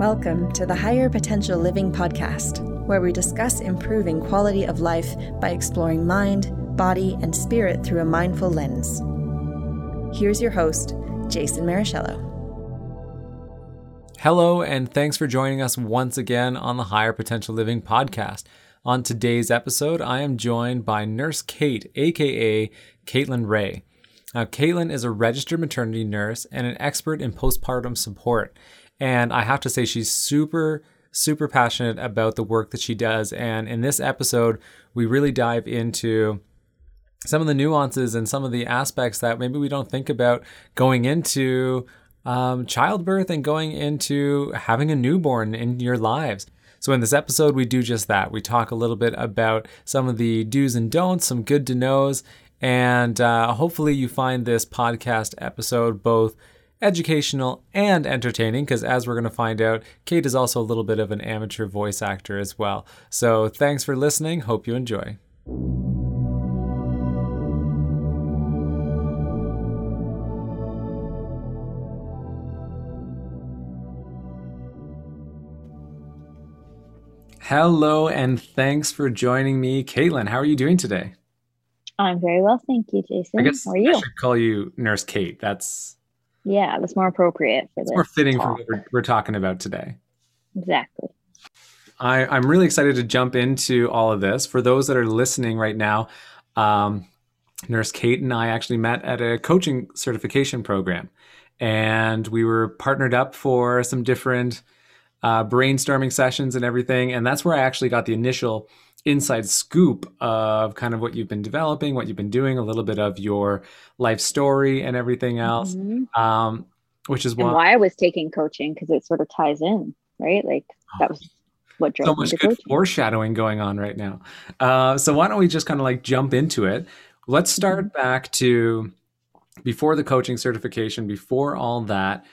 Welcome to the Higher Potential Living podcast, where we discuss improving quality of life by exploring mind, body, and spirit through a mindful lens. Here's your host, Jason Marichello. Hello, and thanks for joining us once again on the Higher Potential Living podcast. On today's episode, I am joined by Nurse Kate, aka Caitlin Rea. Now, Caitlin is a registered maternity nurse and an expert in postpartum support. And I have to say, she's super, super passionate about the work that she does. And in this episode, we really dive into some of the nuances and some of the aspects that maybe we don't think about going into um, childbirth and going into having a newborn in your lives. So, in this episode, we do just that. We talk a little bit about some of the do's and don'ts, some good to knows, and uh, hopefully, you find this podcast episode both educational and entertaining because as we're going to find out kate is also a little bit of an amateur voice actor as well so thanks for listening hope you enjoy Hello, and thanks for joining me, Caitlin. How are you doing today? I'm very well, thank you, Jason. I guess How are you? I should call you Nurse Kate. That's yeah, that's more appropriate for this. more fitting for what we're, we're talking about today. Exactly. I, I'm really excited to jump into all of this. For those that are listening right now, um, Nurse Kate and I actually met at a coaching certification program, and we were partnered up for some different uh, brainstorming sessions and everything. And that's where I actually got the initial inside scoop of kind of what you've been developing, what you've been doing, a little bit of your life story and everything else. Mhm. Um, which is why why I was taking coaching because it sort of ties in, right? Like that was what drove so much good coaching. foreshadowing going on right now. Uh, so why don't we just kind of like jump into it? Let's start Mm-hmm. back to before the coaching certification, before all that.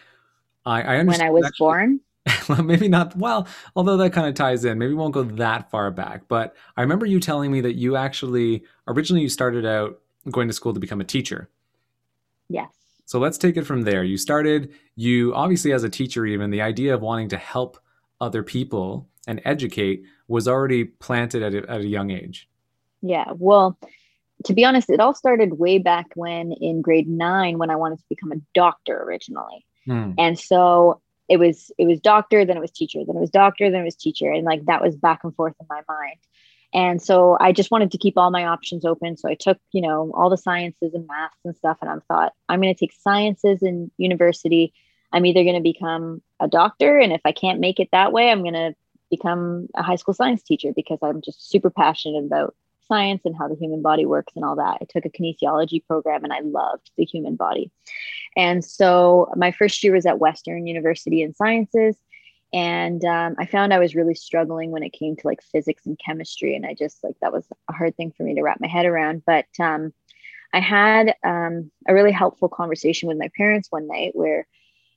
I, I when I was actually- born. well, maybe not. Well, although that kind of ties in, maybe we won't go that far back. But I remember you telling me that you actually originally you started out going to school to become a teacher. Yes. So let's take it from there. You started, you obviously, as a teacher, even the idea of wanting to help other people and educate was already planted at a, at a young age. Yeah. Well, to be honest, it all started way back when in grade nine when I wanted to become a doctor originally. Hmm. And so it was it was doctor, then it was teacher, then it was doctor, then it was teacher. And like that was back and forth in my mind. And so I just wanted to keep all my options open. So I took, you know, all the sciences and maths and stuff. And I thought, I'm going to take sciences in university. I'm either going to become a doctor. And if I can't make it that way, I'm going to become a high school science teacher because I'm just super passionate about science and how the human body works and all that. I took a kinesiology program and I loved the human body. And so my first year was at Western University in Sciences. And um, I found I was really struggling when it came to like physics and chemistry. And I just like that was a hard thing for me to wrap my head around. But um, I had um, a really helpful conversation with my parents one night where,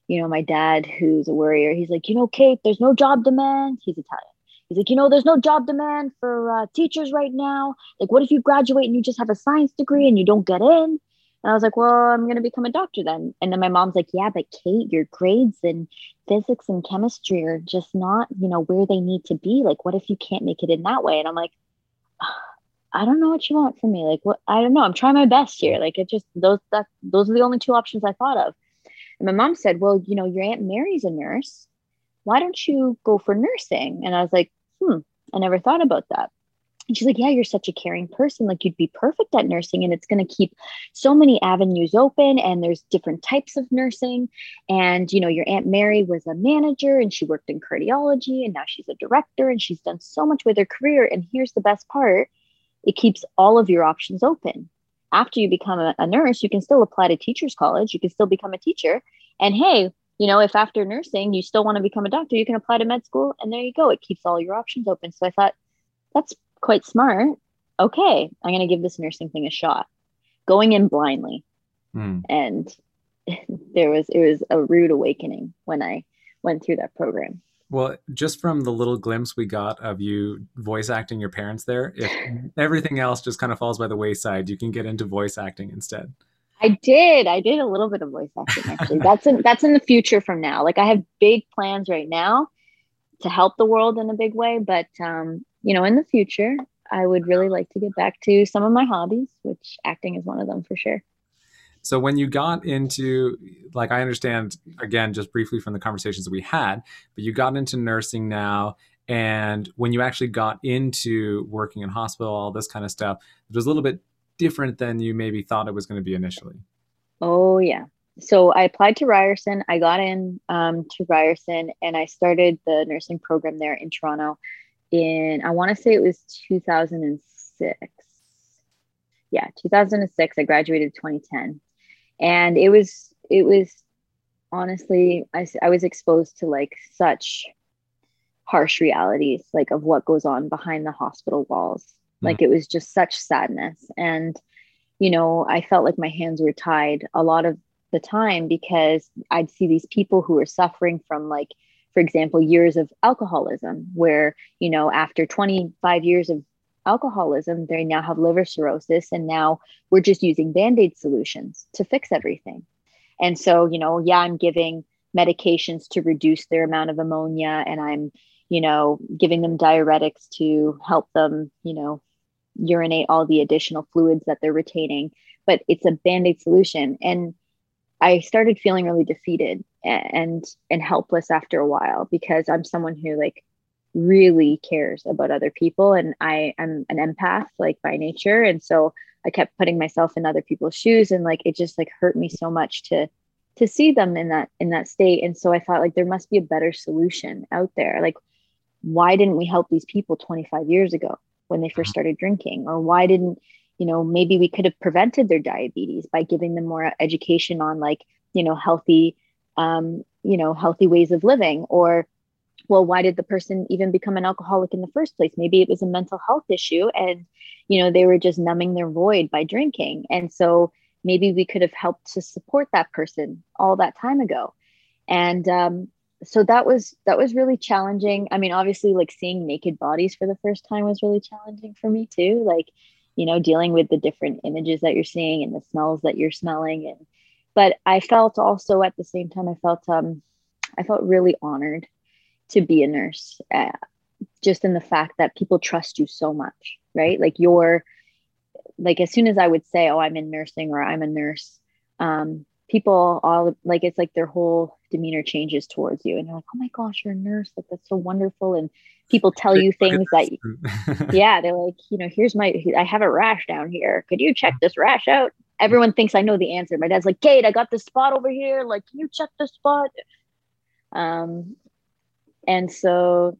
you know, my dad, who's a worrier, he's like, you know, Kate, there's no job demand. He's Italian. He's like, you know, there's no job demand for uh, teachers right now. Like, what if you graduate and you just have a science degree and you don't get in? And I was like, well, I'm going to become a doctor then. And then my mom's like, yeah, but Kate, your grades in physics and chemistry are just not, you know, where they need to be. Like, what if you can't make it in that way? And I'm like, I don't know what you want from me. Like, what? I don't know. I'm trying my best here. Like, it just those that those are the only two options I thought of. And my mom said, well, you know, your aunt Mary's a nurse. Why don't you go for nursing? And I was like, hmm, I never thought about that. And she's like, Yeah, you're such a caring person. Like, you'd be perfect at nursing, and it's going to keep so many avenues open. And there's different types of nursing. And, you know, your Aunt Mary was a manager and she worked in cardiology, and now she's a director and she's done so much with her career. And here's the best part it keeps all of your options open. After you become a, a nurse, you can still apply to teachers' college, you can still become a teacher. And hey, you know, if after nursing you still want to become a doctor, you can apply to med school, and there you go. It keeps all your options open. So I thought, that's quite smart. Okay, I'm going to give this nursing thing a shot. Going in blindly. Hmm. And there was, it was a rude awakening when I went through that program. Well, just from the little glimpse we got of you voice acting your parents there, if everything else just kind of falls by the wayside, you can get into voice acting instead. I did. I did a little bit of voice acting actually. that's in that's in the future from now. Like I have big plans right now to help the world in a big way. But um, you know, in the future, I would really like to get back to some of my hobbies, which acting is one of them for sure. So when you got into like I understand again just briefly from the conversations that we had, but you got into nursing now and when you actually got into working in hospital all this kind of stuff, it was a little bit different than you maybe thought it was going to be initially. Oh yeah. So I applied to Ryerson. I got in um, to Ryerson and I started the nursing program there in Toronto in I want to say it was 2006. Yeah, 2006. I graduated 2010 and it was it was honestly I, I was exposed to like such harsh realities like of what goes on behind the hospital walls like hmm. it was just such sadness and you know i felt like my hands were tied a lot of the time because i'd see these people who were suffering from like for example years of alcoholism where you know after 25 years of alcoholism, they now have liver cirrhosis, and now we're just using band aid solutions to fix everything. And so, you know, yeah, I'm giving medications to reduce their amount of ammonia, and I'm, you know, giving them diuretics to help them, you know, urinate all the additional fluids that they're retaining. But it's a band aid solution. And I started feeling really defeated and and helpless after a while because I'm someone who like really cares about other people and i am an empath like by nature and so i kept putting myself in other people's shoes and like it just like hurt me so much to to see them in that in that state and so i thought like there must be a better solution out there like why didn't we help these people 25 years ago when they first mm-hmm. started drinking? Or why didn't you know maybe we could have prevented their diabetes by giving them more education on like you know healthy um you know healthy ways of living? Or well why did the person even become an alcoholic in the first place? Maybe it was a mental health issue and you know they were just numbing their void by drinking. And so maybe we could have helped to support that person all that time ago. And um, so that was that was really challenging. I mean obviously like seeing naked bodies for the first time was really challenging for me too like you know dealing with the different images that you're seeing and the smells that you're smelling and but i felt also at the same time i felt um i felt really honored to be a nurse uh, just in the fact that people trust you so much right? Like you're like as soon as i would say oh i'm in nursing or i'm a nurse um, people all like it's like their whole demeanor changes towards you and you're like oh my gosh you're a nurse like that's so wonderful and people tell you things that yeah they're like you know here's my i have a rash down here. Could you check this rash out? Everyone thinks i know the answer. My dad's like kate i got this spot over here. Like can you check this spot? Um and so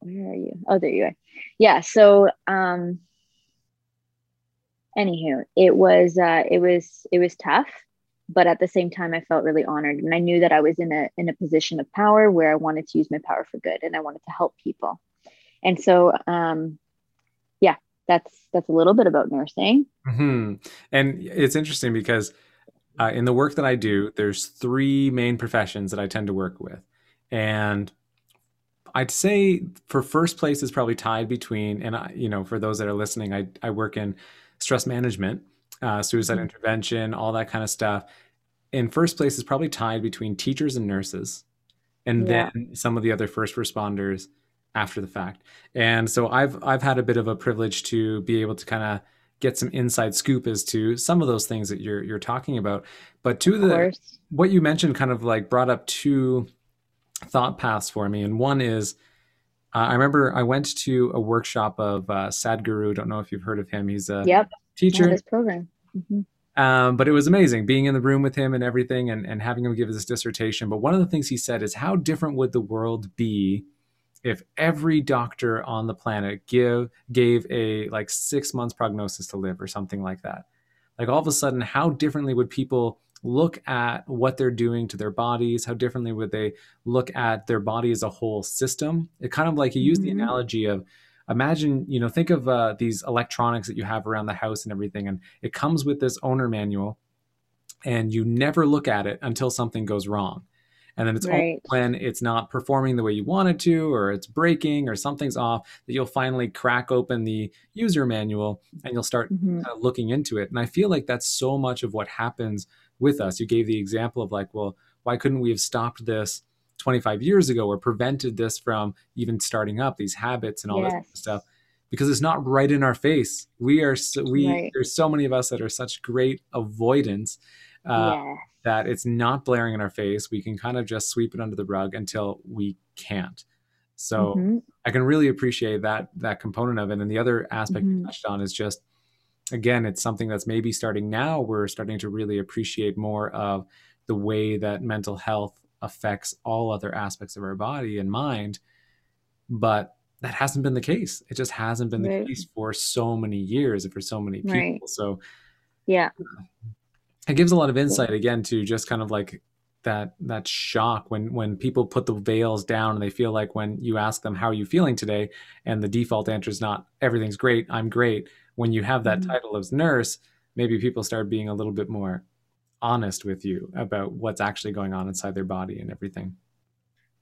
where are you? Oh there you are. Yeah so um anywho it was uh it was it was tough but at the same time i felt really honored and i knew that i was in a in a position of power where i wanted to use my power for good and i wanted to help people and so um yeah that's that's a little bit about nursing mm-hmm. and it's interesting because uh, in the work that I do, there's three main professions that I tend to work with. And I'd say for first place is probably tied between, and I, you know, for those that are listening, I, I work in stress management, uh, suicide mm-hmm. intervention, all that kind of stuff. In first place is probably tied between teachers and nurses, and yeah. then some of the other first responders after the fact. And so I've I've had a bit of a privilege to be able to kind of get some inside scoop as to some of those things that you're you're talking about. But to the what you mentioned kind of like brought up two thought paths for me. And one is uh, I remember I went to a workshop of uh, Sadhguru. Don't know if you've heard of him. He's a yep. teacher. this program. Mm-hmm. Um, but it was amazing being in the room with him and everything and, and having him give his dissertation. But one of the things he said is how different would the world be if every doctor on the planet give gave a like six months prognosis to live or something like that like all of a sudden how differently would people look at what they're doing to their bodies how differently would they look at their body as a whole system it kind of like you use mm-hmm. the analogy of imagine you know think of uh, these electronics that you have around the house and everything and it comes with this owner manual and you never look at it until something goes wrong and then it's right. when it's not performing the way you want it to, or it's breaking, or something's off, that you'll finally crack open the user manual and you'll start mm-hmm. kind of looking into it. And I feel like that's so much of what happens with us. You gave the example of like, well, why couldn't we have stopped this 25 years ago or prevented this from even starting up these habits and all yes. this stuff because it's not right in our face. We are so, we right. there's so many of us that are such great avoidance uh, that it's not blaring in our face. We can kind of just sweep it under the rug until we can't. So mm-hmm. I can really appreciate that that component of it. And the other aspect mm-hmm. you touched on is just again, it's something that's maybe starting now. We're starting to really appreciate more of the way that mental health affects all other aspects of our body and mind. But that hasn't been the case. It just hasn't been right. the case for so many years and for so many people. Right. So, yeah, it gives a lot of insight again to just kind of like that that shock when when people put the veils down and they feel like when you ask them how are you feeling today and the default answer is not everything's great i'm great when you have that mm-hmm. title as nurse maybe people start being a little bit more honest with you about what's actually going on inside their body and everything.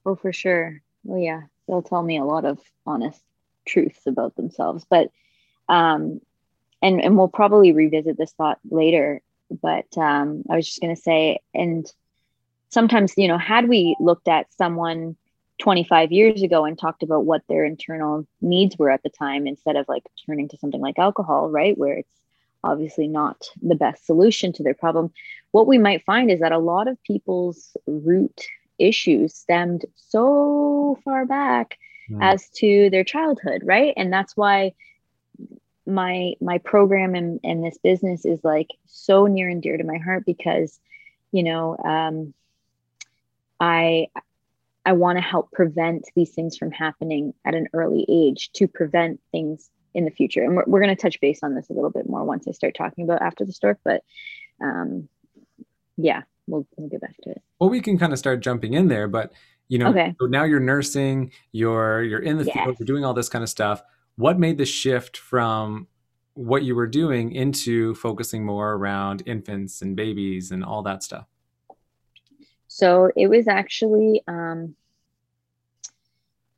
Oh for sure. Oh yeah. They'll tell me a lot of honest truths about themselves but um and and we'll probably revisit this thought later but um i was just going to say and sometimes you know had we looked at someone 25 years ago and talked about what their internal needs were at the time instead of like turning to something like alcohol right where it's obviously not the best solution to their problem what we might find is that a lot of people's root issues stemmed so far back mm. as to their childhood right and that's why my my program and, and this business is like so near and dear to my heart because you know um, I I want to help prevent these things from happening at an early age to prevent things in the future. And we're, we're going to touch base on this a little bit more once I start talking about after the stork. But um, yeah, we'll, we'll get back to it. Well, we can kind of start jumping in there, but you know, okay. so now you're nursing, you're you're in the yes. field, you're doing all this kind of stuff. What made the shift from what you were doing into focusing more around infants and babies and all that stuff? So it was actually, um,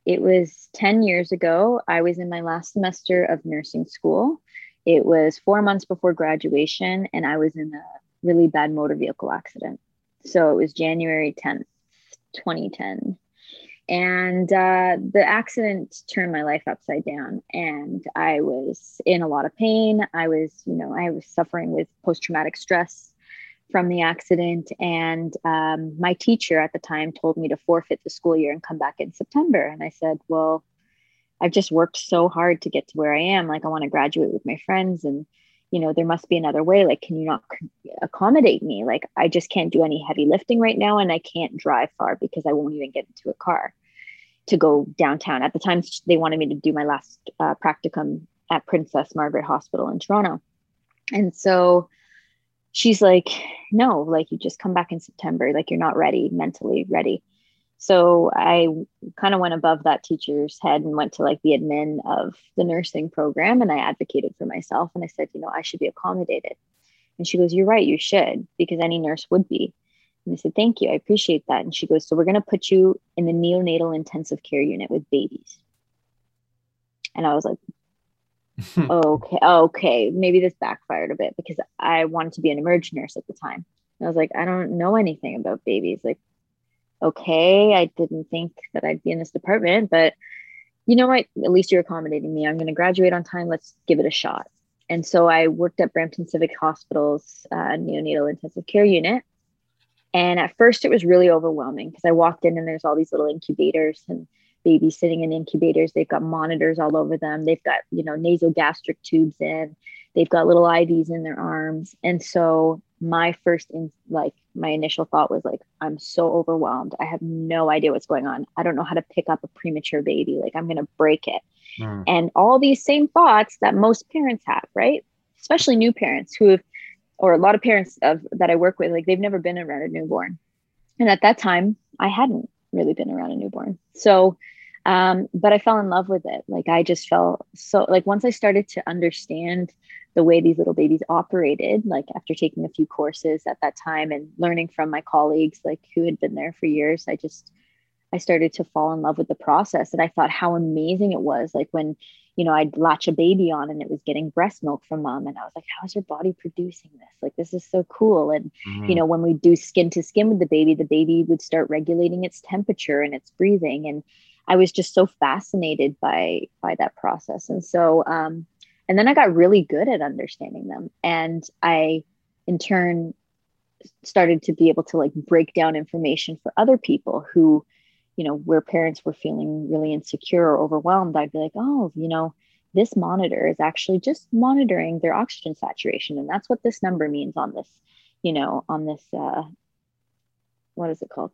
it was 10 years ago. I was in my last semester of nursing school. It was four months before graduation, and I was in a really bad motor vehicle accident. So it was January 10th, 2010. And uh, the accident turned my life upside down, and I was in a lot of pain. I was, you know, I was suffering with post traumatic stress from the accident. And um, my teacher at the time told me to forfeit the school year and come back in September. And I said, Well, I've just worked so hard to get to where I am. Like, I want to graduate with my friends. And, you know, there must be another way. Like, can you not accommodate me? Like, I just can't do any heavy lifting right now. And I can't drive far because I won't even get into a car to go downtown. At the time, they wanted me to do my last uh, practicum at Princess Margaret Hospital in Toronto. And so, she's like, no, like you just come back in September, like you're not ready, mentally ready. So I kind of went above that teacher's head and went to like the admin of the nursing program and I advocated for myself and I said, you know, I should be accommodated. And she goes, You're right, you should, because any nurse would be. And I said, Thank you, I appreciate that. And she goes, So we're going to put you in the neonatal intensive care unit with babies. And I was like, okay, okay, maybe this backfired a bit because I wanted to be an emerge nurse at the time. And I was like, I don't know anything about babies. Like, okay, I didn't think that I'd be in this department, but you know what? At least you're accommodating me. I'm going to graduate on time. Let's give it a shot. And so I worked at Brampton Civic Hospital's uh, neonatal intensive care unit. And at first, it was really overwhelming because I walked in and there's all these little incubators and babies sitting in incubators. They've got monitors all over them. They've got, you know, nasogastric tubes in. They've got little IVs in their arms. And so my first in like my initial thought was like, I'm so overwhelmed. I have no idea what's going on. I don't know how to pick up a premature baby. Like I'm gonna break it. Mm. And all these same thoughts that most parents have, right? Especially new parents who have or a lot of parents of that I work with, like they've never been around a newborn. And at that time, I hadn't really been around a newborn. So um, but I fell in love with it. Like I just felt so like once I started to understand the way these little babies operated, like after taking a few courses at that time and learning from my colleagues, like who had been there for years, I just I started to fall in love with the process. And I thought how amazing it was. Like when you know, I'd latch a baby on and it was getting breast milk from mom. And I was like, how is your body producing this? Like, this is so cool. And, mm-hmm. you know, when we do skin to skin with the baby, the baby would start regulating its temperature and its breathing. And I was just so fascinated by, by that process. And so, um, and then I got really good at understanding them. And I, in turn, started to be able to like break down information for other people who you know, where parents were feeling really insecure or overwhelmed, I'd be like, oh, you know, this monitor is actually just monitoring their oxygen saturation. And that's what this number means on this, you know, on this, uh, what is it called?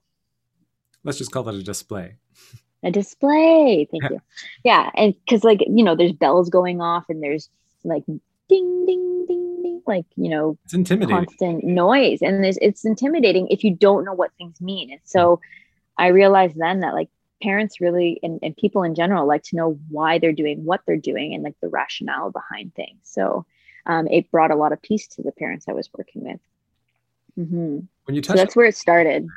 Let's just call it a display. A display. Thank you. Yeah. And because, like, you know, there's bells going off and there's like ding, ding, ding, ding, like, you know, it's intimidating. Constant noise. And it's intimidating if you don't know what things mean. And so, I realized then that like parents really and, and people in general like to know why they're doing what they're doing and like the rationale behind things. So um, it brought a lot of peace to the parents I was working with. Mm-hmm. When you touch, so that's where it started.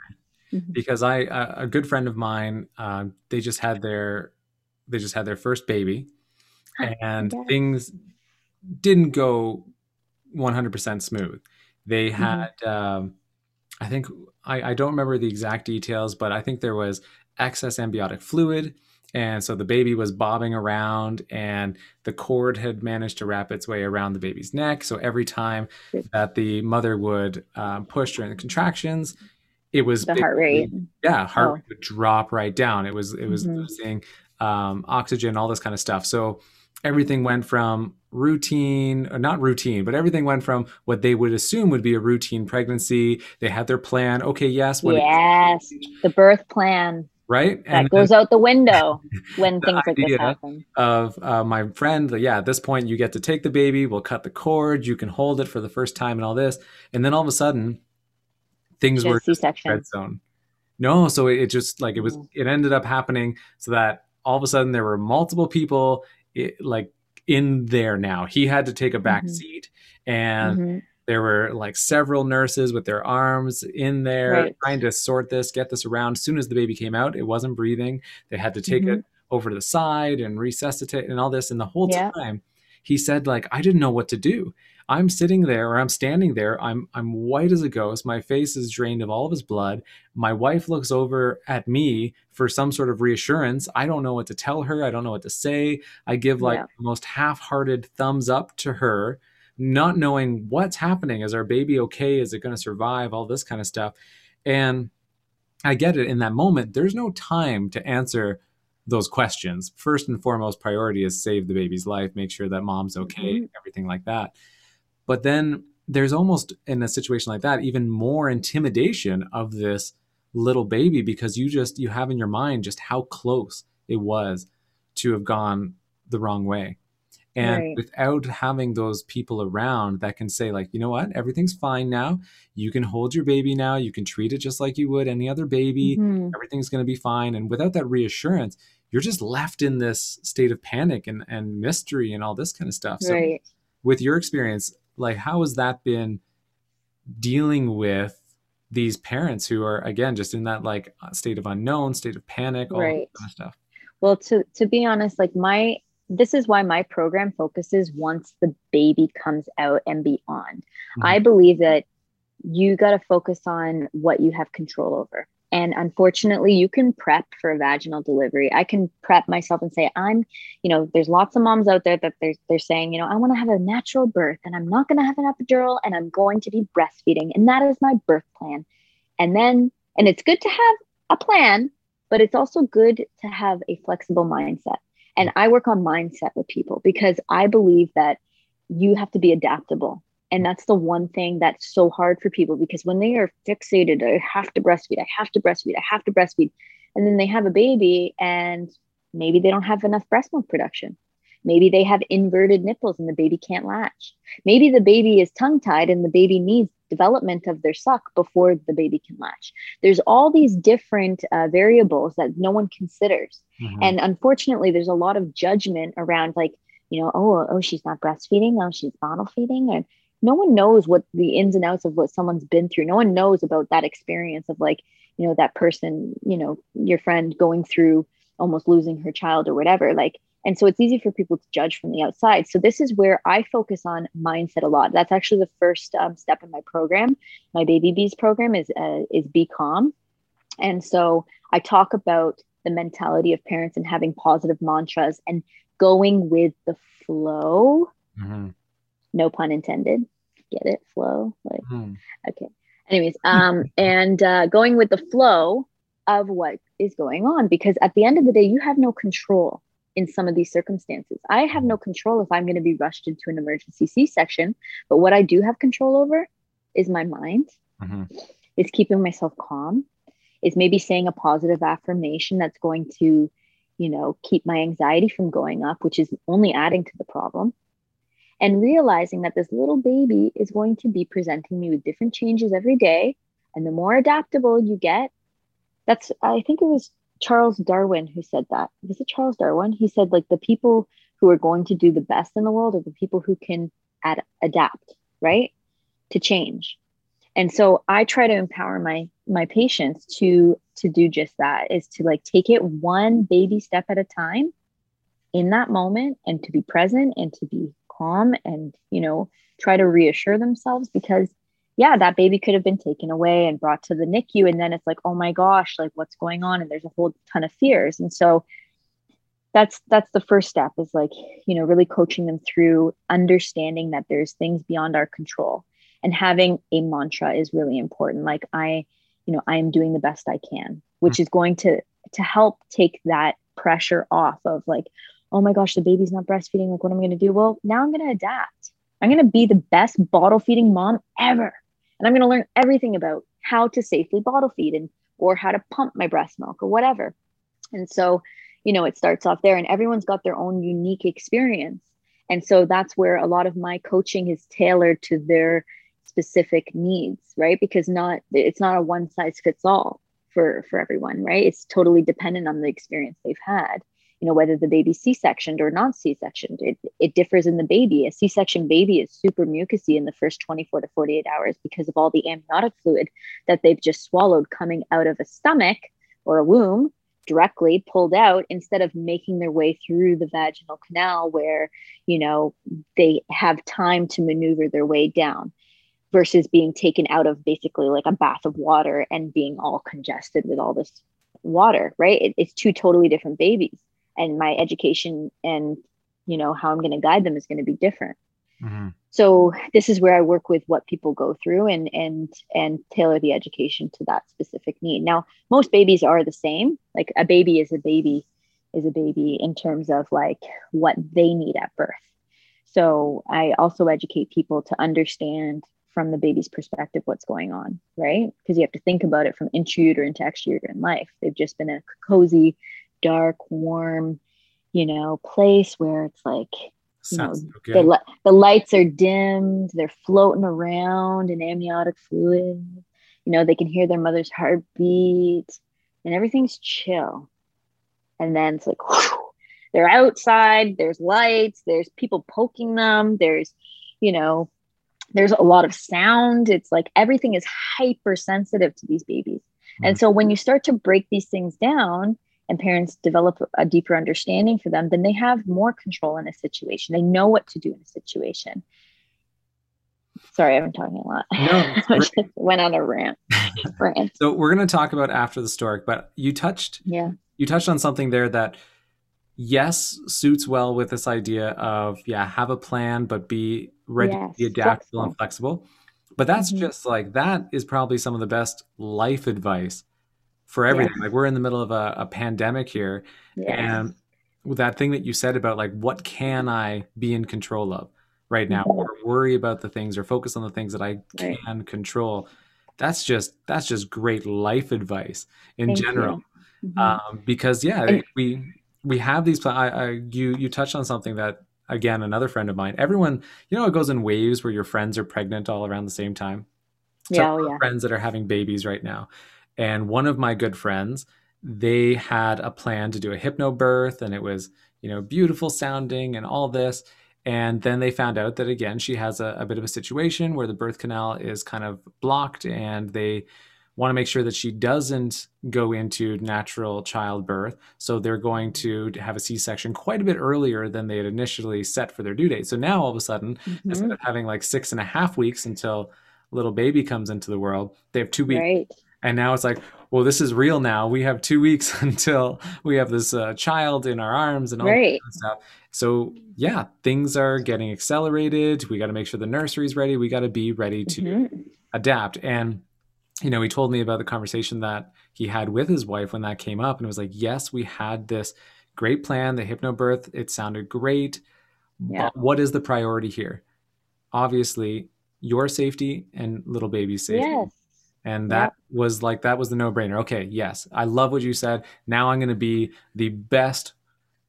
Mm-hmm. Because I, a good friend of mine, um, they just had their, they just had their first baby, and yeah. things didn't go 100% smooth. They mm-hmm. had, mm-hmm. um, I think I, I don't remember the exact details, but I think there was excess amniotic fluid. And so the baby was bobbing around, and the cord had managed to wrap its way around the baby's neck. So every time that the mother would um, push during the contractions, it was the heart rate. Yeah, heart oh. rate would drop right down. It was it was mm-hmm. losing um, oxygen, all this kind of stuff. So everything went from routine, uh, not routine, but everything went from what they would assume would be a routine pregnancy. They had their plan. Okay, yes. yes, the birth plan. Right. That and goes out the window when things like this happen. Of uh, my friend, yeah, at this point, you get to take the baby, we'll cut the cord, you can hold it for the first time and all this. And then all of a sudden, things were C-section. red zone. No, so it just like it was, mm. it ended up happening so that all of a sudden there were multiple people it, like in there now. He had to take a back mm-hmm. seat and mm-hmm. there were like several nurses with their arms in there right. trying to sort this, get this around. As soon as the baby came out, it wasn't breathing. They had to take mm-hmm. it over to the side and resuscitate and all this. And the whole yeah. time he said like, I didn't know what to do. I'm sitting there or I'm standing there. I'm I'm white as a ghost. My face is drained of all of his blood. My wife looks over at me for some sort of reassurance. I don't know what to tell her. I don't know what to say. I give like yeah. the most half-hearted thumbs up to her, not knowing what's happening. Is our baby okay? Is it going to survive? All this kind of stuff. And I get it in that moment. There's no time to answer those questions. First and foremost priority is save the baby's life, make sure that mom's okay, mm-hmm. everything like that. But then there's almost in a situation like that even more intimidation of this little baby because you just you have in your mind just how close it was to have gone the wrong way. And right. without having those people around that can say like you know what? Everything's fine now. You can hold your baby now. You can treat it just like you would any other baby. Mm-hmm. everything's going to be fine. And without that reassurance you're just left in this state of panic and, and mystery and all this kind of stuff. So right. with your experience like how has that been dealing with these parents who are again just in that like state of unknown state of panic all right. that kind of stuff well to to be honest like my this is why my program focuses once the baby comes out and beyond mm-hmm. i believe that you got to focus on what you have control over and unfortunately, you can prep for a vaginal delivery. I can prep myself and say, I'm, you know, there's lots of moms out there that they're, they're saying, you know, I want to have a natural birth and I'm not going to have an epidural and I'm going to be breastfeeding. And that is my birth plan. And then, and it's good to have a plan, but it's also good to have a flexible mindset. And I work on mindset with people because I believe that you have to be adaptable and that's the one thing that's so hard for people because when they are fixated, I have to breastfeed, I have to breastfeed, I have to breastfeed. And then they have a baby and maybe they don't have enough breast milk production. Maybe they have inverted nipples and the baby can't latch. Maybe the baby is tongue tied and the baby needs development of their suck before the baby can latch. There's all these different uh, variables that no one considers. Mm-hmm. And unfortunately, there's a lot of judgment around like, you know, oh, oh, she's not breastfeeding, oh, she's bottle feeding, and no one knows what the ins and outs of what someone's been through. No one knows about that experience of like, you know, that person, you know, your friend going through almost losing her child or whatever. Like And so it's easy for people to judge from the outside. So this is where I focus on mindset a lot. That's actually the first um, step in my program. My Baby Bees program is uh, is Be Calm, and so I talk about the mentality of parents and having positive mantras and going with the flow. Mm-hmm. No pun intended. Get it? Flow. Like mm. okay. Anyways, um, and uh, going with the flow of what is going on because at the end of the day, you have no control in some of these circumstances. I have no control if I'm going to be rushed into an emergency C section, but what I do have control over is my mind, mm-hmm. is keeping myself calm, is maybe saying a positive affirmation that's going to, you know, keep my anxiety from going up, which is only adding to the problem. And realizing that this little baby is going to be presenting me with different changes every day. And the more adaptable you get, that's, I think it was Charles Darwin who said that. Was it Charles Darwin? He said, like, the people who are going to do the best in the world are the people who can ad- adapt, right? To change. And so I try to empower my my patients to to do just that is to like take it one baby step at a time in that moment and to be present and to be calm and you know try to reassure themselves because yeah, that baby could have been taken away and brought to the NICU. And then it's like, oh my gosh, like what's going on? And there's a whole ton of fears. And so that's that's the first step is like, you know, really coaching them through understanding that there's things beyond our control. And having a mantra is really important. Like I, you know, I am doing the best I can, which mm. is going to to help take that pressure off of like, oh my gosh, the baby's not breastfeeding. Like, what am I going to do? Well, now I'm going to adapt. I'm going to be the best bottle feeding mom ever and I'm going to learn everything about how to safely bottle feed and or how to pump my breast milk or whatever. And so, you know, it starts off there and everyone's got their own unique experience. And so that's where a lot of my coaching is tailored to their specific needs, right? Because not it's not a one size fits all for for everyone, right? It's totally dependent on the experience they've had you know whether the baby's c-sectioned or not c-sectioned it, it differs in the baby. A c-section baby is super mucousy in the first 24 to 48 hours because of all the amniotic fluid that they've just swallowed coming out of a stomach or a womb directly pulled out instead of making their way through the vaginal canal where you know they have time to maneuver their way down versus being taken out of basically like a bath of water and being all congested with all this water right? It, it's two totally different babies and my education and you know how i'm going to guide them is going to be different. Mm-hmm. so this is where i work with what people go through and and and tailor the education to that specific need. Now most babies are the same. Like a baby is a baby is a baby in terms of like what they need at birth. So i also educate people to understand from the baby's perspective what's going on right? Because you have to think about it from intrauterine into extrauterine life. They've just been in a cozy dark, warm, you know, place where it's like, you know, the, the lights are dimmed, they're floating around in amniotic fluid. You know, they can hear their mother's heartbeat and everything's chill. And then it's like, whew, they're outside, there's lights, there's people poking them, there's, you know, there's a lot of sound. It's like everything is hypersensitive to these babies. Mm-hmm. And so when you start to break these things down, and parents develop a deeper understanding for them, then they have more control in a situation. They know what to do in a situation. Sorry, I've been talking a lot. No, I just went on a rant. rant. so we're going to talk about after the stork, but you touched yeah you touched on something there that yes suits well with this idea of yeah have a plan but be ready yes, to be adaptable flexible. and flexible. But that's mm-hmm. just like that is probably some of the best life advice for everything. Yeah. Like we're in the middle of a, a pandemic here, yes. and with that thing that you said about like what can I be in control of right now, mm-hmm. or worry about the things, or focus on the things that I right. can control. That's just that's just great life advice in Thank general. Mm-hmm. Um, because yeah, and, we we have these. I, I you you touched on something that again another friend of mine. Everyone, you know, it goes in waves where your friends are pregnant all around the same time. So yeah, oh, yeah. friends that are having babies right now. And one of my good friends, they had a plan to do a hypnobirth and it was, you know, beautiful sounding and all this. And then they found out that again, she has a, a bit of a situation where the birth canal is kind of blocked and they want to make sure that she doesn't go into natural childbirth. So they're going to have a C section quite a bit earlier than they had initially set for their due date. So now all of a sudden, mm-hmm. instead of having like six and a half weeks until little baby comes into the world, they have two weeks. Right. And now it's like, well, this is real now. We have two weeks until we have this uh, child in our arms and all right. that stuff. So yeah, things are getting accelerated. We got to make sure the nursery's ready. We got to be ready to mm-hmm. adapt. And you know, he told me about the conversation that he had with his wife when that came up. And it was like, yes, we had this great plan, the hypnobirth. It sounded great. Yeah. But what is the priority here? Obviously, your safety and little baby's safety. Yes. And that yeah. was like, that was the no brainer. Okay, yes, I love what you said. Now I'm going to be the best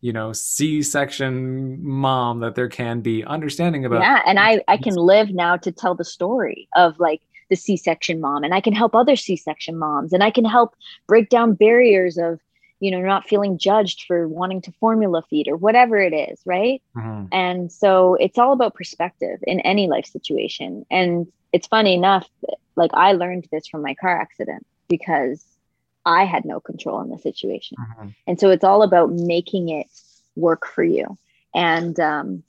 you know c-section mom that there can be understanding about yeah and i i can live now to tell the story of like the c-section mom and i can help other c-section moms and i can help break down barriers of you know not feeling judged for wanting to formula feed or whatever it is right mm-hmm. and so it's all about perspective in any life situation and it's funny enough like i learned this from my car accident because i had no control in the situation mm-hmm. and so it's all about making it work for you and um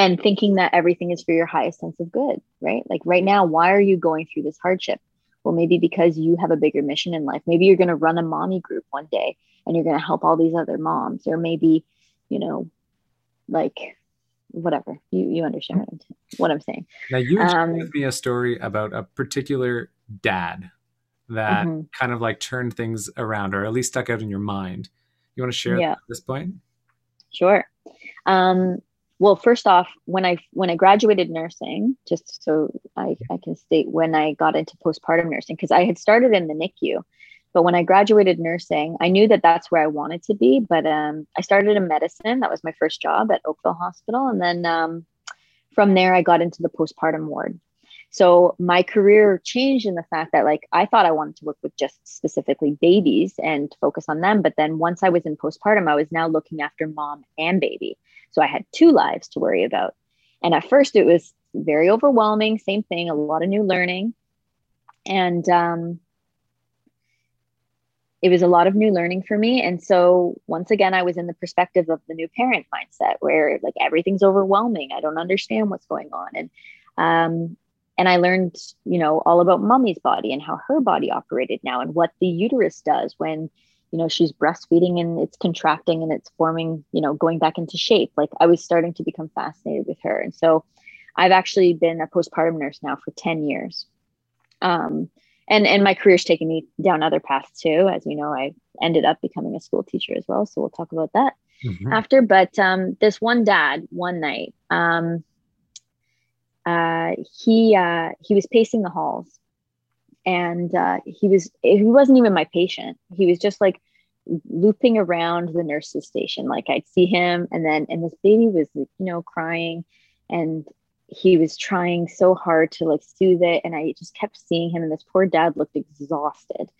and thinking that everything is for your highest sense of good, right? Like right now, why are you going through this hardship? Well, maybe because you have a bigger mission in life. Maybe you're going to run a mommy group one day and you're going to help all these other moms, or maybe, you know, like whatever you you understand what I'm, what I'm saying. Now you um, with me a story about a particular dad that mm-hmm. kind of like turned things around, or at least stuck out in your mind. You want to share yeah. at this point? Sure. Um, well first off when i when i graduated nursing just so i, I can state when i got into postpartum nursing because i had started in the nicu but when i graduated nursing i knew that that's where i wanted to be but um, i started in medicine that was my first job at oakville hospital and then um, from there i got into the postpartum ward so my career changed in the fact that like I thought I wanted to work with just specifically babies and focus on them. But then once I was in postpartum, I was now looking after mom and baby. So I had two lives to worry about. And at first it was very overwhelming, same thing, a lot of new learning. And um, it was a lot of new learning for me. And so once again, I was in the perspective of the new parent mindset where like everything's overwhelming. I don't understand what's going on. And um, and I learned, you know, all about mommy's body and how her body operated now and what the uterus does when you know she's breastfeeding and it's contracting and it's forming you know going back into shape like i was starting to become fascinated with her and so i've actually been a postpartum nurse now for 10 years um, and and my career's taken me down other paths too. As you know i ended up becoming a school teacher as well. So we'll talk about that mm-hmm. after. But um, this one dad one night um, uh, he uh, he was pacing the halls and uh, he was he wasn't even my patient. He was just like looping around the nurse's station. Like i'd see him and then and this baby was you know crying and he was trying so hard to like soothe it and i just kept seeing him and this poor dad looked exhausted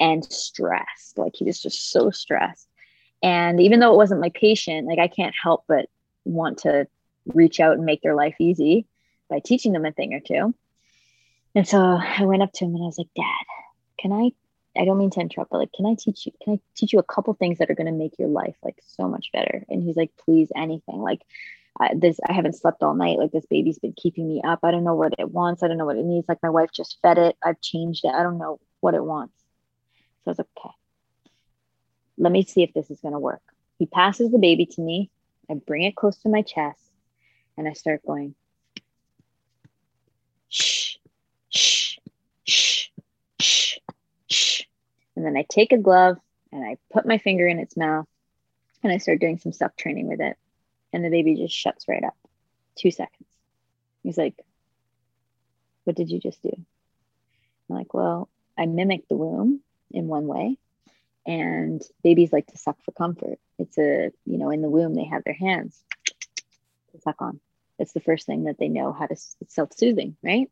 and stressed like he was just so stressed and even though it wasn't my patient like i can't help but want to reach out and make their life easy by teaching them a thing or two and so I went up to him and I was like, Dad, can I? I don't mean to interrupt, but like, can I teach you? Can I teach you a couple things that are going to make your life like so much better? And he's like, Please, anything. Like, I, this I haven't slept all night. Like this baby's been keeping me up. I don't know what it wants. I don't know what it needs. Like my wife just fed it. I've changed it. I don't know what it wants. So I was like, okay. Let me see if this is going to work. He passes the baby to me. I bring it close to my chest and I start going, shh, shh, shh, shh, shh. And then I take a glove and I put my finger in its mouth and I start doing some suck training with it. And the baby just shuts right up. Two seconds. He's like, What did you just do? I'm like, Well, I mimicked the womb in one way. And babies like to suck for comfort. It's a, you know, in the womb, they have their hands to suck on. It's the first thing that they know how to, self soothing, right?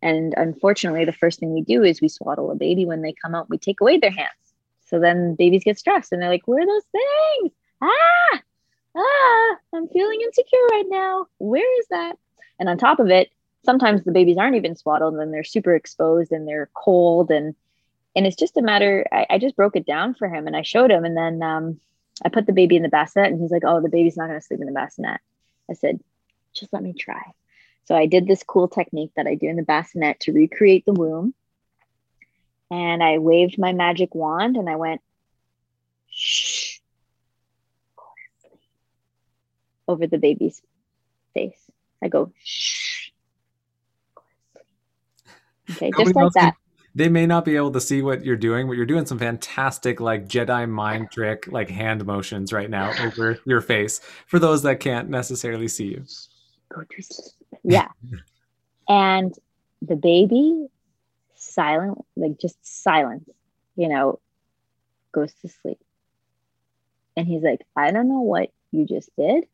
And unfortunately, the first thing we do is we swaddle a baby when they come out, we take away their hands. So then babies get stressed and they're like, Where are those things? Ah, ah, I'm feeling insecure right now. Where is that? And on top of it, sometimes the babies aren't even swaddled and they're super exposed and they're cold and and it's just a matter I, I, just broke it down for him and i showed him and then um, i put the baby in the bassinet and he's like oh the baby's not going to sleep in the bassinet i said just let me try so i did this cool technique that i do in the bassinet to recreate the womb and i waved my magic wand and i went shh over the baby's face i go shh okay just like that they may not be able to see what you're doing, but you're doing some fantastic like Jedi mind trick like hand motions right now over your face for those that can't necessarily see you. Go to sleep. Yeah. and the baby silent, like just silent, you know, goes to sleep. And he's like, I don't know what you just did,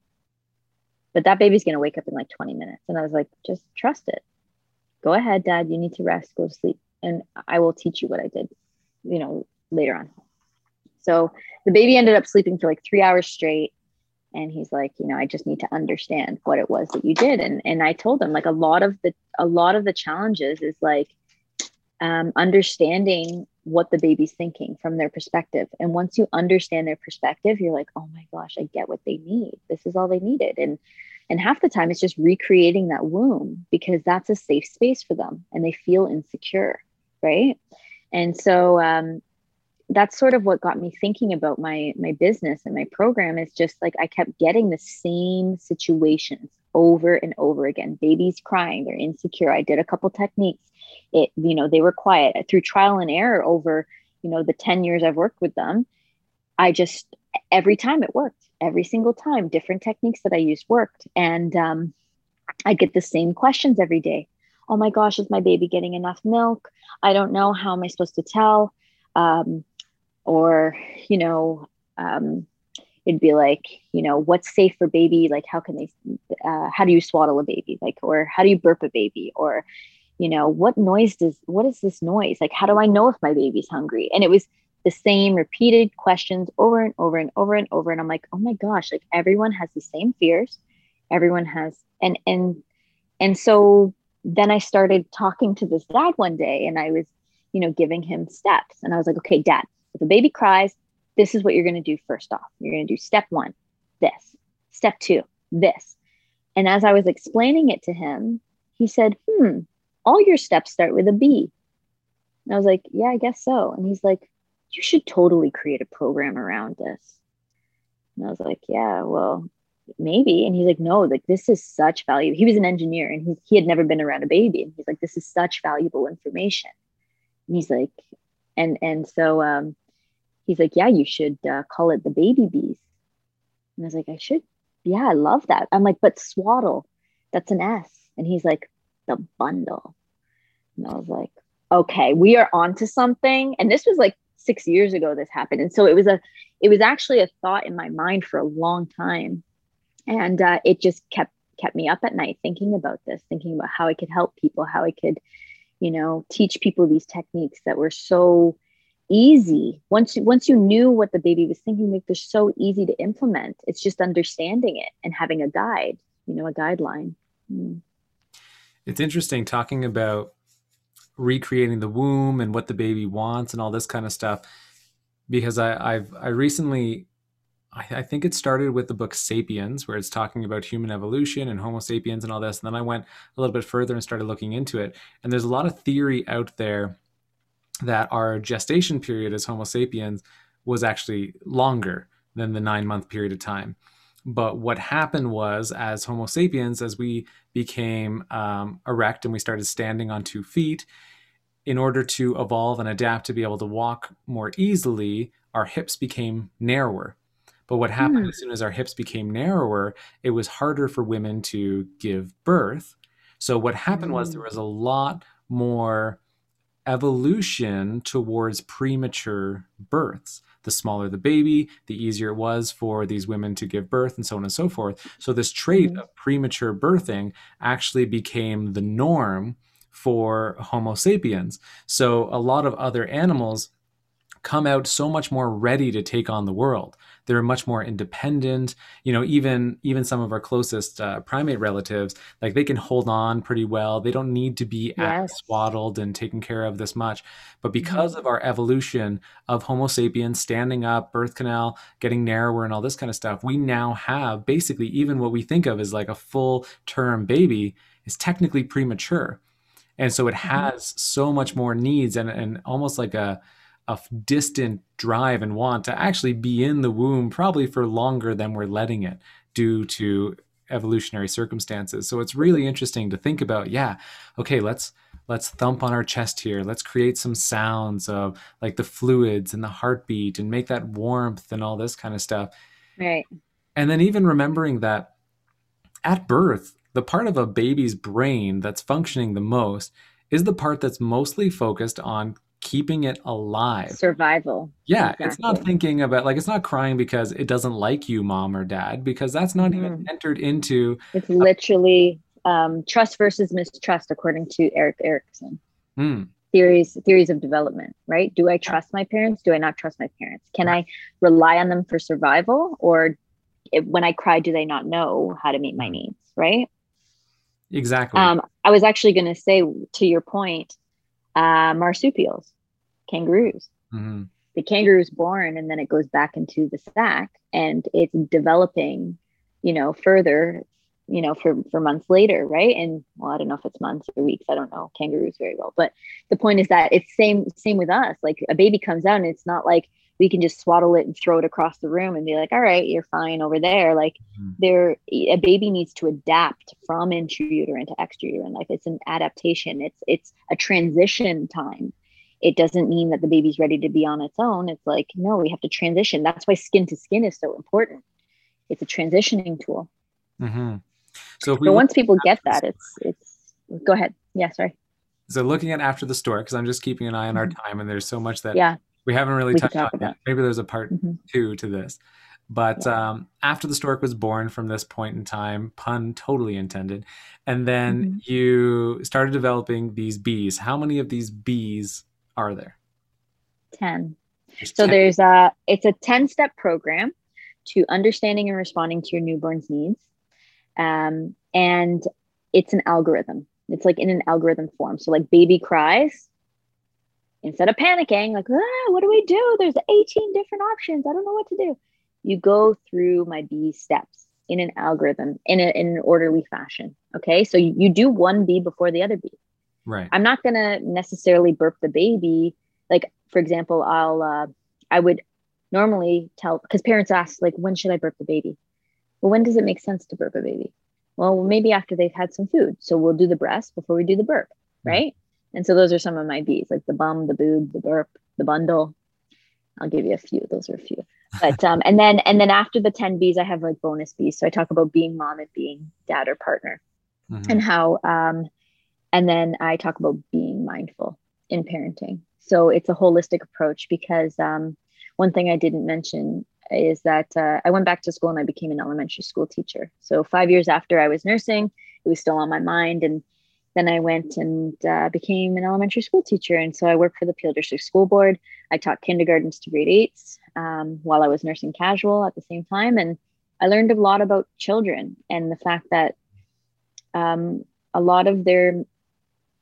but that baby's going to wake up in like 20 minutes. And I was like, just trust it. Go ahead, dad. You need to rest. Go to sleep and I will teach you what I did, you know, later on. So the baby ended up sleeping for like three hours straight. And he's like, you know, I just need to understand what it was that you did. And and I told him like a lot of the a lot of the challenges is like um, understanding what the baby's thinking from their perspective. And once you understand their perspective, you're like, oh my gosh, I get what they need. This is all they needed. And and half the time it's just recreating that womb because that's a safe space for them and they feel insecure right and so um, that's sort of what got me thinking about my my business and my program is just like i kept getting the same situations over and over again babies crying they're insecure i did a couple techniques it you know they were quiet through trial and error over you know the 10 years i've worked with them i just every time it worked every single time different techniques that i used worked and um, i get the same questions every day oh my gosh, is my baby getting enough milk? I don't know. How am I supposed to tell? Um, or, you know, um, it'd be like, you know, what's safe for baby? Like, how can they, uh, how do you swaddle a baby? Like, or how do you burp a baby? Or, you know, what noise does, what is this noise? Like, how do I know if my baby's hungry? And it was the same repeated questions over and over and over and over. And I'm like, oh my gosh, like everyone has the same fears. Everyone has, and, and, and so then I started talking to this dad one day and I was, you know, giving him steps. And I was like, okay, dad, if a baby cries, this is what you're going to do first off. You're going to do step one, this, step two, this. And as I was explaining it to him, he said, hmm, all your steps start with a B. And I was like, yeah, I guess so. And he's like, you should totally create a program around this. And I was like, yeah, well, maybe. And he's like no like this is such value he was an engineer and he, he had never been around a baby. And he's like this is such valuable information. And he's like and and so um he's like yeah you should uh, call it the baby bees. And i was like i should? Yeah i love that. I'm like but swaddle that's an s. And he's like the bundle. And i was like okay we are on to something. And this was like six years ago this happened. And so it was a it was actually a thought in my mind for a long time. And uh, it just kept kept me up at night thinking about this thinking about how i could help people how i could you know teach people these techniques that were so easy. Once you once you knew what the baby was thinking like they're so easy to implement. It's just understanding it and having a guide you know a guideline. Mm. It's interesting talking about recreating the womb and what the baby wants and all this kind of stuff because I, I've I recently I, I, think it started with the book Sapiens, where it's talking about human evolution and Homo sapiens and all this. And then I went a little bit further and started looking into it. And there's a lot of theory out there that our gestation period as Homo sapiens was actually longer than the nine month period of time. But what happened was, as Homo sapiens, as we became um, erect and we started standing on two feet, in order to evolve and adapt to be able to walk more easily, our hips became narrower but what happened mm. as soon as our hips became narrower, it was harder for women to give birth. So what happened mm. was there hmm. was a lot more evolution towards premature births. The smaller the baby, the easier it was for these women to give birth, and so on and so forth. So, this trait mm. of premature birthing actually became the norm for Homo sapiens. So, a lot of other animals come out so much more ready to take on the world they're much more independent you know even even some of our closest uh, primate relatives like they can hold on pretty well they don't need to be yes. swaddled and taken care of this much but because mm-hmm. of our evolution of homo sapiens standing up birth canal getting narrower and all this kind of stuff we now have basically even what we think of as like a full term baby is technically premature and so it mm-hmm. has so much more needs and, and almost like a a distant drive and want to actually be in the womb probably for longer than we're letting it due to evolutionary circumstances. So it's really interesting to think about yeah okay let's let's thump on our chest here. Let's create some sounds of like the fluids and the heartbeat and make that warmth and all this kind of stuff. Right. And then even remembering that at birth the part of a baby's brain that's functioning the most is the part that's mostly focused on keeping it alive. Survival. Yeah, exactly. it's not thinking about like it's not crying because it doesn't like you, mom or dad, because that's not mm-hmm. even entered into. It's literally um, trust versus mistrust, according to Erik Erikson. Mm. Theories theories of development, right? Do I trust my parents? Do I not trust my parents? Can right. I rely on them for survival, or it, when I cry, do they not know how to meet my mm. needs? Right. Exactly. Um, I was actually going to say to your point, uh, marsupials, kangaroos. Mm-hmm. The kangaroo is born and then it goes back into the sack and it's developing, you know, further, you know, for, for months later, right? And well, I don't know if it's months or weeks. I don't know kangaroos very well, but the point is that it's same same with us. Like a baby comes out and it's not like we can just swaddle it and throw it across the room and be like, all right, you're fine over there. Like mm-hmm. there, a baby needs to adapt from intrauterine to extrauterine. Like it's an adaptation. It's, it's a transition time. It doesn't mean that the baby's ready to be on its own. It's like, no, we have to transition. That's why skin to skin is so important. It's a transitioning tool. Mm-hmm. So, so once people get that, it's, it's, go ahead. Yeah, sorry. So looking at after the stork, because I'm just keeping an eye on our mm-hmm. time, and there's so much that yeah we haven't really we touched on it. Maybe there's a part mm-hmm. two to this. But yeah. um, after the stork was born from this point in time, pun totally intended, and then mm-hmm. you started developing these bees. How many of these bees are there? 10. There's so 10. there's a, it's a 10 step program to understanding and responding to your newborn's needs. Um, and it's an algorithm. It's like in an algorithm form. So like baby cries, instead of panicking, like, ah, what do we do? There's 18 different options. I don't know what to do. You go through my B steps in an algorithm in, a, in an orderly fashion. Okay. So you, you do one B before the other B. Right. I'm not going to necessarily burp the baby. Like, for example, I'll, uh, I would normally tell, because parents ask, like, when should I burp the baby? Well, when does it make sense to burp a baby? Well, maybe after they've had some food. So we'll do the breast before we do the burp, right? And so those are some of my B's, like the bum, the boob, the burp, the bundle. I'll give you a few. Those are a few. But um, and then and then after the 10 B's, I have like bonus B's. So I talk about being mom and being dad or partner. Mm-hmm. And how um and then I talk about being mindful in parenting. So it's a holistic approach because um one thing I didn't mention is that uh, I went back to school and I became an elementary school teacher. So five years after I was nursing, it was still on my mind and then I went and uh, became an elementary school teacher. And so I worked for the Peel District School Board. I taught kindergartens to grade eights um, while I was nursing casual at the same time. And I learned a lot about children and the fact that um, a lot of their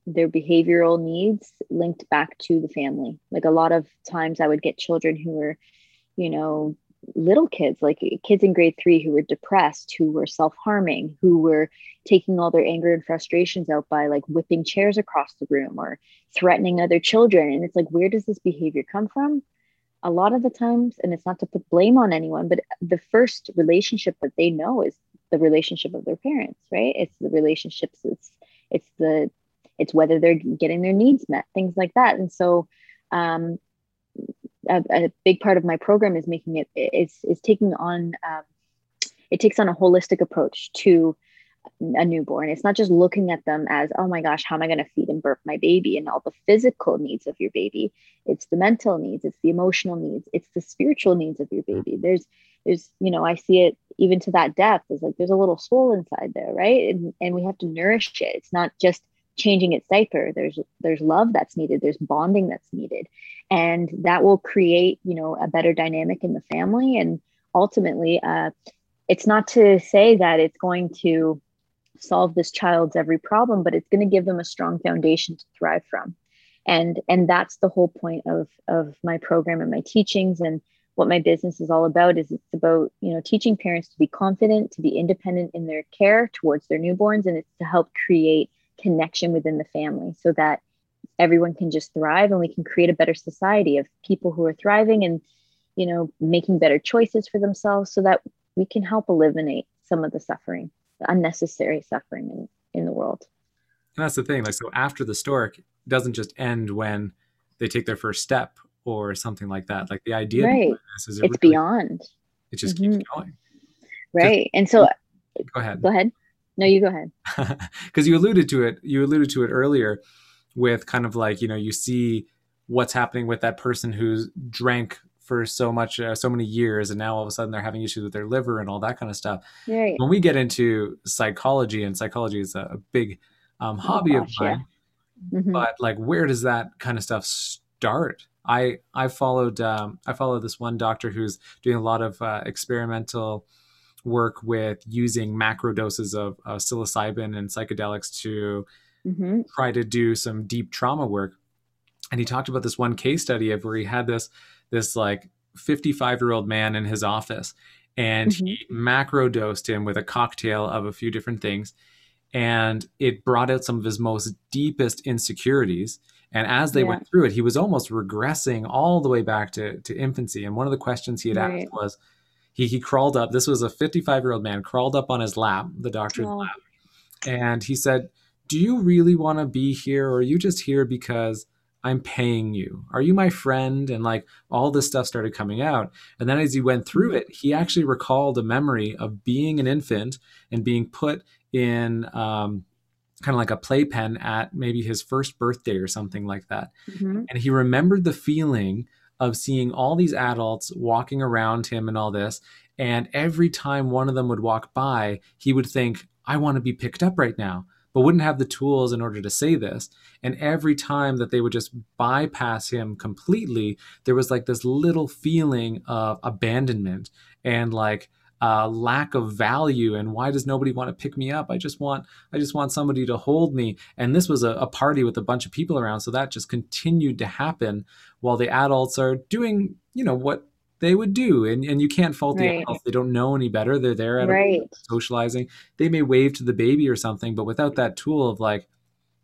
their behavioral needs linked back to the family. Like a lot of times I would get children who were, you know, little kids, like kids in grade three who were depressed, who were self harming, who were taking all their anger and frustrations out by like whipping chairs across the room or threatening other children. And it's like, where does this behavior come from? A lot of the times, and it's not to put blame on anyone, but the first relationship that they know is the relationship of their parents, right? It's the relationships, it's it's the it's whether they're getting their needs met, things like that. And so um, a, a, big part of my program is making it is is taking on um, it takes on a holistic approach to a newborn. It's not just looking at them as, oh my gosh, how am I going to feed and burp my baby and all the physical needs of your baby. It's the mental needs, it's the emotional needs, it's the spiritual needs of your baby. There's, there's, you know, I see it even to that depth. Is like there's a little soul inside there, right? And and we have to nourish it. It's not just changing its diaper there's there's love that's needed. There's bonding that's needed. And that will create you know a better dynamic in the family. And ultimately uh, it's not to say that it's going to solve this child's every problem but it's going to give them a strong foundation to thrive from. And and that's the whole point of of my program and my teachings. And what my business is all about is it's about you know teaching parents to be confident to be independent in their care towards their newborns. And it's to help create connection within the family so that everyone can just thrive and we can create a better society of people who are thriving and you know making better choices for themselves so that we can help eliminate some of the suffering the unnecessary suffering in, in the world. And that's the thing like so after the stork doesn't just end when they take their first step or something like that. Like the idea right. is it it's really, beyond. it just mm-hmm. keeps going right. And so go ahead. Go ahead no, you go ahead. Because you alluded to it. You alluded to it earlier with kind of like, you know, you see what's happening with that person who's drank for so much, uh, so many years, and now all of a sudden they're having issues with their liver and all that kind of stuff. Right. When we get into psychology, and psychology is a, big um, oh hobby oh, gosh, of mine, yeah. mm-hmm. but like, where does that kind of stuff start? I I followed um, I followed this one doctor who's doing a lot of uh, experimental work with using macro doses of uh, psilocybin and psychedelics to mm-hmm. try to do some deep trauma work. And he talked about this one case study of where he had this this like 55 year old man in his office, and mm-hmm. he macro dosed him with a cocktail of a few different things, and it brought out some of his most deepest insecurities. And as they yeah. went through it, he was almost regressing all the way back to, to infancy. And one of the questions he had right. asked was, he, he crawled up. This was a 55 year old man, crawled up on his lap, the doctor's oh. lap. And he said, Do you really want to be here? Or are you just here because I'm paying you? Are you my friend? And like all this stuff started coming out. And then as he went through it, he actually recalled a memory of being an infant and being put in um, kind of like a playpen at maybe his first birthday or something like that. Mm-hmm. And he remembered the feeling of seeing all these adults walking around him and all this. And every time one of them would walk by, he would think, I want to be picked up right now, but wouldn't have the tools in order to say this. And every time that they would just bypass him completely, there was like this little feeling of abandonment and like, uh, lack of value and why does nobody want to pick me up? I just want i just want somebody to hold me. And this was a, a, party with a bunch of people around so that just continued to happen while the adults are doing you know what they would do. And, and you can't fault right. the adults. They don't know any better. They're there at right. socializing. They may wave to the baby or something but without that tool of like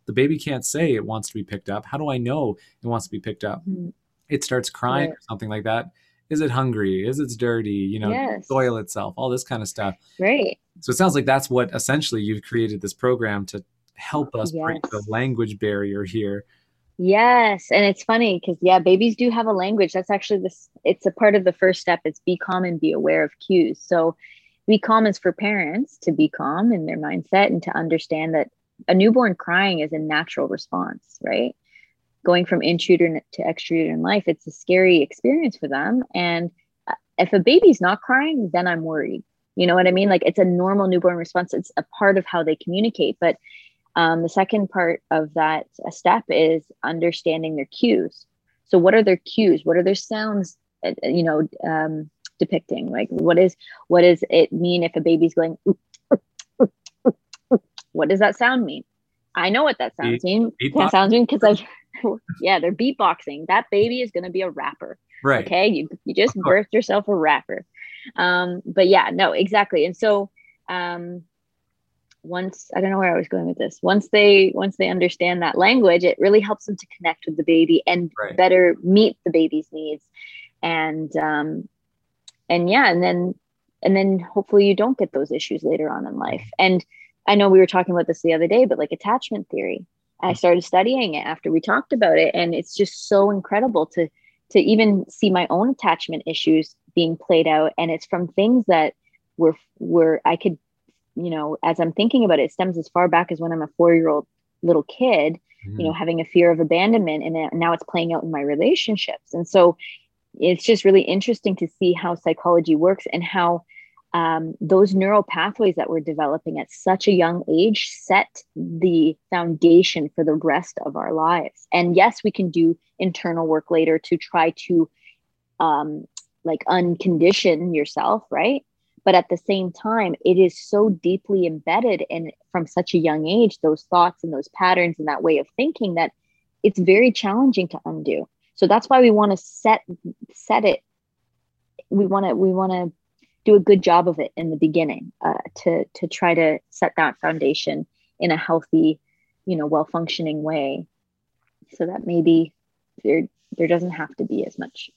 the baby can't say it wants to be picked up. How do i know it wants to be picked up? Mm-hmm. it starts crying right. or something like that is it hungry? Is it dirty? You know yes. soil itself all this kind of stuff. Right. So it sounds like that's what essentially you've created this program to help us yes. break the language barrier here. Yes and it's funny because yeah babies do have a language. That's actually this it's a part of the first step it's be calm and be aware of cues. So be calm is for parents to be calm in their mindset and to understand that a newborn crying is a natural response right going from intrauterine to extrauterine in life, it's a scary experience for them. And uh, if a baby's not crying, then I'm worried. You know what I mean? Like it's a normal newborn response. It's a part of how they communicate. But um, the second part of that step is understanding their cues. So, what are their cues? What are their sounds? Uh, uh, you know, um, depicting like what is what does it mean if a baby's going? what does that sound mean? I know what that sounds mean. That sounds mean because I've yeah, they're beatboxing. That baby is going to be a rapper. Right. Okay. You, you just birthed yourself a rapper. Um, but yeah, no, exactly. And so, um, once I don't know where I was going with this. Once they once they understand that language, it really helps them to connect with the baby and right. better meet the baby's needs. And um, and yeah, and then and then hopefully you don't get those issues later on in life. And I know we were talking about this the other day, but like attachment theory, I started studying it after we talked about it, and it's just so incredible to to even see my own attachment issues being played out, and it's from things that were were I could, you know, as I'm thinking about it, it stems as far back as when I'm a four year old little kid, mm-hmm. you know, mm. having a fear of abandonment, and now it's playing out in my relationships, and so it's just really interesting to see how psychology works and how um, those neural pathways that we're developing at such a young age set the foundation for the rest of our lives. And yes, we can do internal work later to try to um, like uncondition yourself, right? But at the same time, it is so deeply embedded in from such a young age, those thoughts and those patterns and that way of thinking that it's very challenging to undo. So that's why we want to set set it. We want to we want to do a good job of it in the beginning uh, to to try to set that foundation in a healthy you know well functioning way. So that maybe there there doesn't have to be as much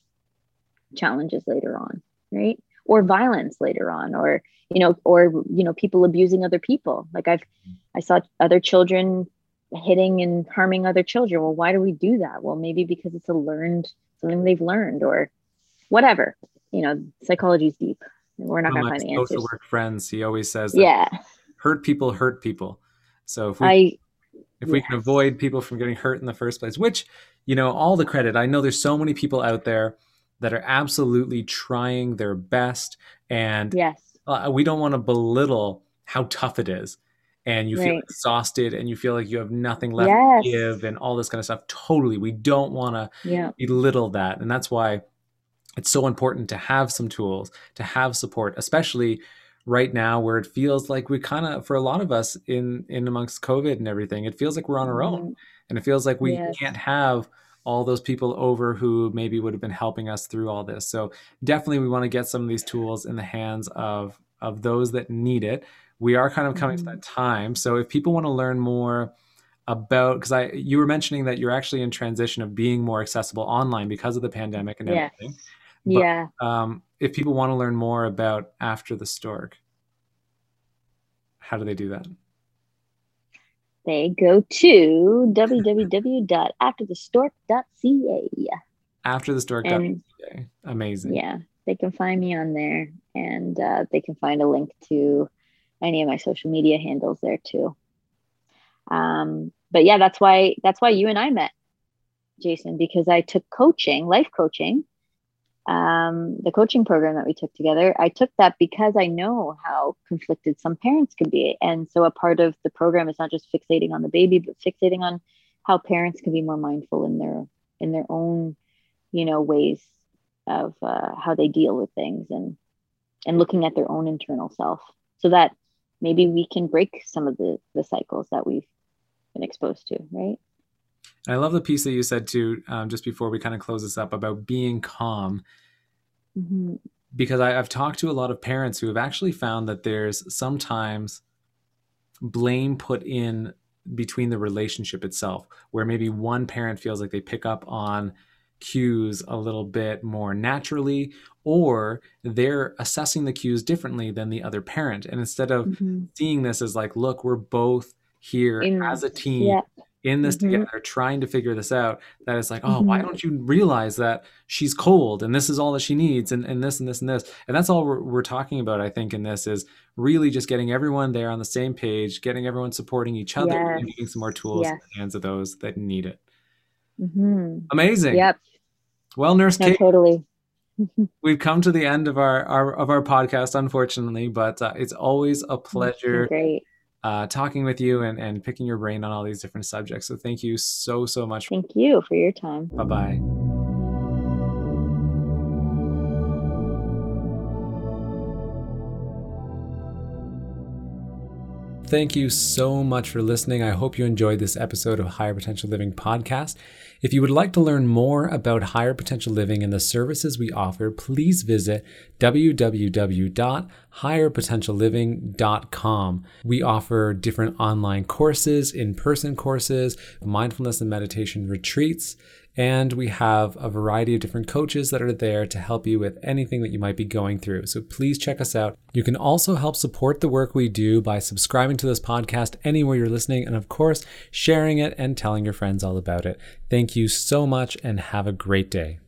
challenges later on right? Or violence later on or you know or you know people abusing other people. Like i've i saw other children hitting and harming other children. Well why do we do that? Well maybe because it's a learned something they've learned or whatever. You know psychology is deep we're not going to find the answers. Social work friends, he always says, that yeah, hurt people hurt people. So if we I, if we can avoid people from getting hurt in the first place, which you know, all the credit. I know there's so many people out there that are absolutely trying their best, and yes, uh, we don't want to belittle how tough it is. And you feel exhausted, and you feel like you have nothing left Yes. to give, and all this kind of stuff. Totally, we don't want to yeah, belittle that. And that's why it's so important to have some tools, to have support, especially right now where it feels like we kind of for a lot of us in in amongst COVID and everything, it feels like we're on our own. Mhm. And it feels like we Yes. can't have all those people over who maybe would have been helping us through all this. So definitely we want to get some of these tools in the hands of of those that need it. We are kind of coming Mhm. to that time. So if people want to learn more about because I you were mentioning that you're actually in transition of being more accessible online because of the pandemic and Yes. But- yeah. Um, if people want to learn more about After the Stork, how do they do that? They go to www.afterthestork.ca. After the Stork. And Amazing. yeah, they can find me on there and uh, they can find a link to any of my social media handles there too. Um, but yeah, that's why that's why you and I met, Jason, because I took coaching, life coaching, um, the coaching program that we took together. I took that because I know how conflicted some parents can be, and so a part of the program is not just fixating on the baby, but fixating on how parents can be more mindful in their in their own, you know, ways of uh, how they deal with things and and looking at their own internal self so that maybe we can break some of the the cycles that we've been exposed to right And I love the piece that you said too, um, just before we kind of close this up about being calm. mm-hmm. because I, I've talked to a lot of parents who have actually found that there's sometimes blame put in between the relationship itself, where maybe one parent feels like they pick up on cues a little bit more naturally, or they're assessing the cues differently than the other parent. And instead of seeing this as like, look, we're both here In- as a team yeah in this Mhm. together trying to figure this out that it's like oh why Mhm. don't you realize that she's cold and this is all that she needs and, and this and this and this? And that's all we're, we're talking about i think in this is really just getting everyone there on the same page getting everyone supporting each other and getting some more tools in the hands of those that need it. Hmm amazing. Yep. Well nurse no kate totally. we've come to the end of our, our of our podcast unfortunately but uh, it's always a pleasure great uh, talking with you and, and picking your brain on all these different subjects. So thank you so so much. Thank you for your time. Bye bye Thank you so much for listening. I hope you enjoyed this episode of Higher Potential Living podcast. If you would like to learn more about Higher Potential Living and the services we offer, please visit www.higherpotentialliving.com. We offer different online courses, in person courses, mindfulness and meditation retreats, and we have a variety of different coaches that are there to help you with anything that you might be going through. So please check us out. You can also help support the work we do by subscribing to this podcast anywhere you're listening, and of course, sharing it and telling your friends all about it. Thank you so much and have a great day.